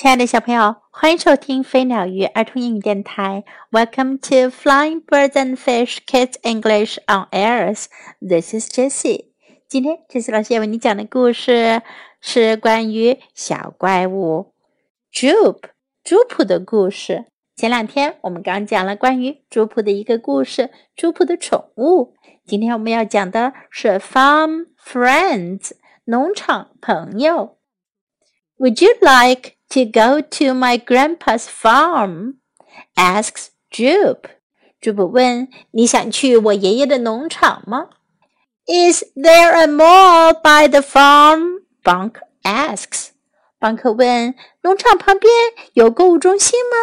亲爱的小朋友，欢迎收听飞鸟鱼儿童英语电台。Welcome to Flying Birds and Fish Kids English on Airs. This is Jessie. 今天，Jessie 老师要为你讲的故事是关于小怪物 Jupe 朱普的故事。前两天我们刚讲了关于朱普的一个故事，朱普的宠物。今天我们要讲的是 Farm Friends 农场朋友。Would you like to go to my grandpa's farm? asks Jupe. Is there a mall by the farm? Bonk asks. 邦克问：“农场旁边有购物中心吗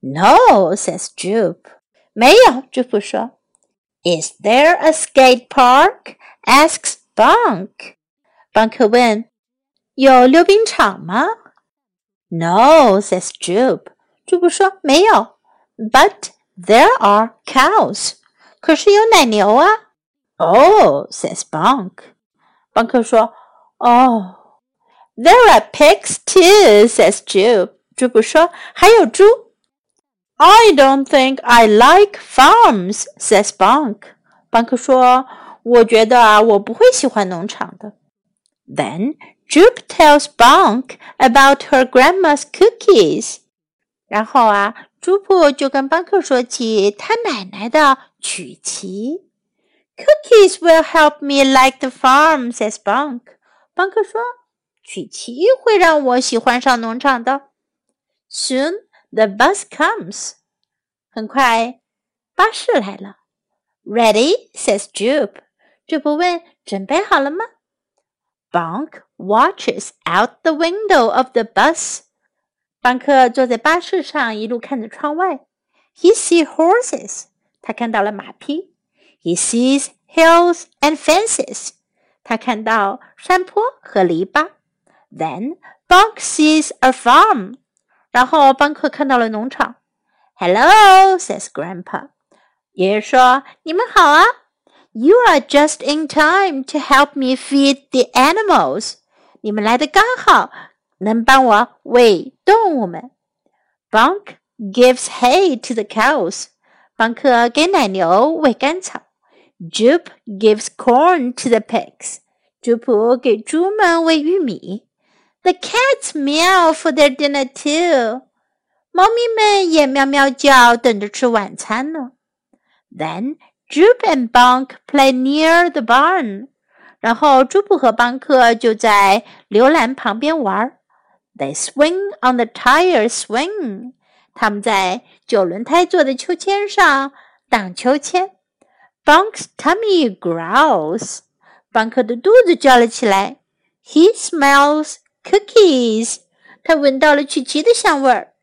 ？”No, says Jupe. 没有，朱卜说。Is there a skate park? asks Bonk. 邦克问：“有溜冰场吗 no, says Jup. Jupe. But there are cows. 可是有奶牛啊。Oh, says Bonk. Bonk There are pigs too, says Jup. Jupe. I don't think I like farms, says Bonk. Bonk 说我觉得啊，我不会喜欢农场的。Then Jupe tells Bonk about her grandma's cookies. cookies。然后啊，朱布就跟邦克说起他奶奶的曲奇。Cookies will help me like the farm, says Bonk。邦克说，曲奇会让我喜欢上农场的。Soon the bus comes. 很快，巴士来了。Ready? says Jupe。朱布问：“准备好了吗？”Bonk watches out the window of the bus. 邦克坐在巴士上，一路看着窗外。He sees horses. 他看到了马匹。He sees hills and fences. 他看到山坡和篱笆。Then Bunk sees a farm. 然后邦克看到了农场。Hello, says Grandpa. 爷爷说：“你们好啊。” You are just in time to help me feed the animals. 你们来的刚好，能帮我喂动物们。Bonk gives hay to the cows。邦克给奶牛喂干草。Jupe gives corn to the pigs。主仆给猪们喂玉米。The cats meow for their dinner too。猫咪们也喵喵叫，等着吃晚餐呢。Then Jupe and Bonk play near the barn。然后朱布和邦克就在刘兰旁边玩。They swing on the tire swing，他们在九轮胎做的秋千上荡秋千。Bonk's tummy growls，邦克的肚子叫了起来。He smells cookies，他闻到了曲奇的香味儿。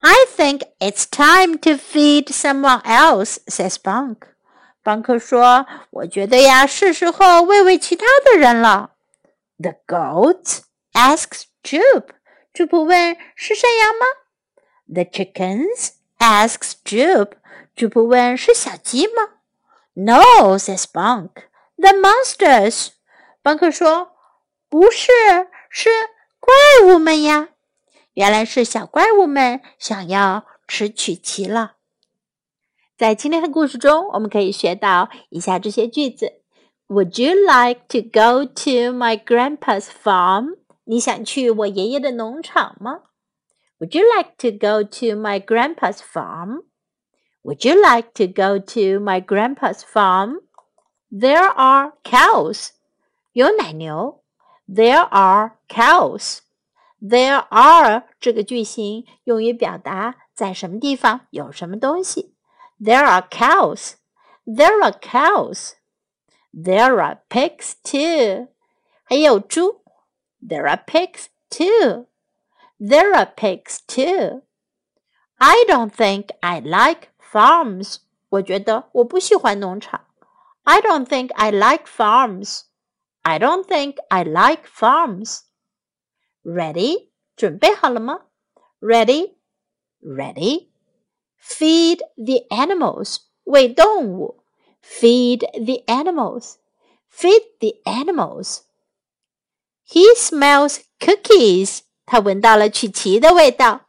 I think it's time to feed someone else. Says Bonk。邦克说：“我觉得呀，是时候喂喂其他的人了。” The goat asks Jupe. 朱普问：“是山羊吗？”The chickens asks Jupe. 朱普问：“是小鸡吗？”No, says Bunk. The monsters. 邦克说：“不是，是怪物们呀！原来是小怪物们想要吃曲奇了。”在今天的故事中，我们可以学到以下这些句子：Would you like to go to my grandpa's farm？你想去我爷爷的农场吗？Would you like to go to my grandpa's farm？Would you like to go to my grandpa's farm？There are cows，有奶牛。There are cows。There are 这个句型用于表达在什么地方有什么东西。There are cows. There are cows. There are pigs too. 还有猪。There are pigs too. There are pigs too. I don't think I like farms. 我觉得我不喜欢农场。I don't think I like farms. I don't think I like farms. Ready? 准备好了吗？Ready? Ready? feed the animals. feed the animals，feed the animals。He smells cookies，他闻到了曲奇的味道。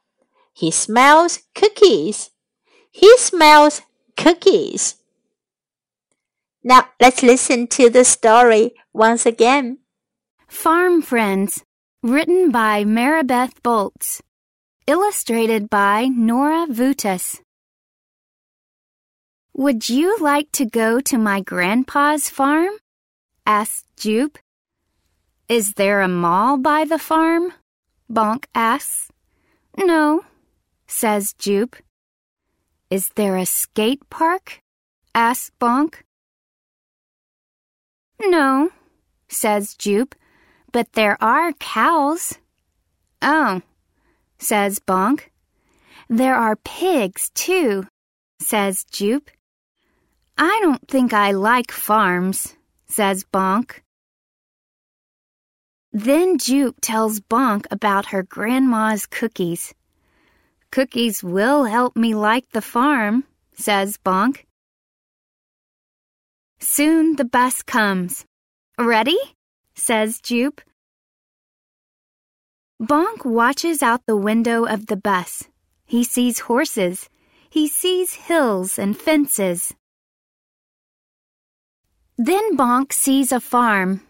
He smells cookies. He smells cookies. Now let's listen to the story once again. Farm Friends, written by Maribeth Boelts, illustrated by Nora Vutas. Would you like to go to my grandpa's farm? asked Jupe. Is there a mall by the farm? Bonk asks. No, says Jupe. Is there a skate park? asks Bonk. No, says Jupe, but there are cows. Oh, says Bonk. There are pigs, too, says Jupe. I don't think I like farms, says Bonk. Then Jupe tells Bonk about her grandma's cookies. Cookies will help me like the farm, says Bonk. Soon the bus comes. Ready? says Jupe. Bonk watches out the window of the bus. He sees horses. He sees hills and fences. Then Bonk sees a farm.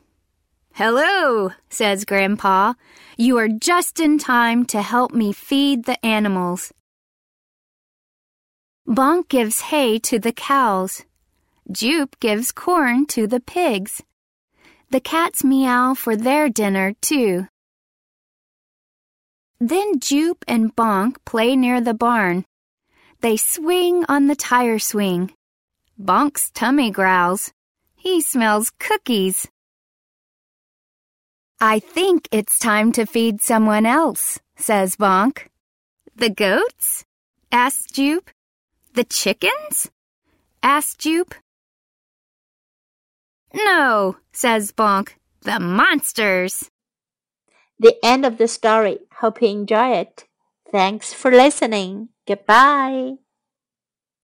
Hello, says Grandpa. You are just in time to help me feed the animals. Bonk gives hay to the cows. Jupe gives corn to the pigs. The cats meow for their dinner, too. Then Jupe and Bonk play near the barn. They swing on the tire swing. Bonk's tummy growls. He smells cookies. I think it's time to feed someone else, says Bonk. The goats? asks Jupe. The chickens? asks Jupe. No, says Bonk. The monsters. The end of the story. Hope you enjoy it. Thanks for listening. Goodbye.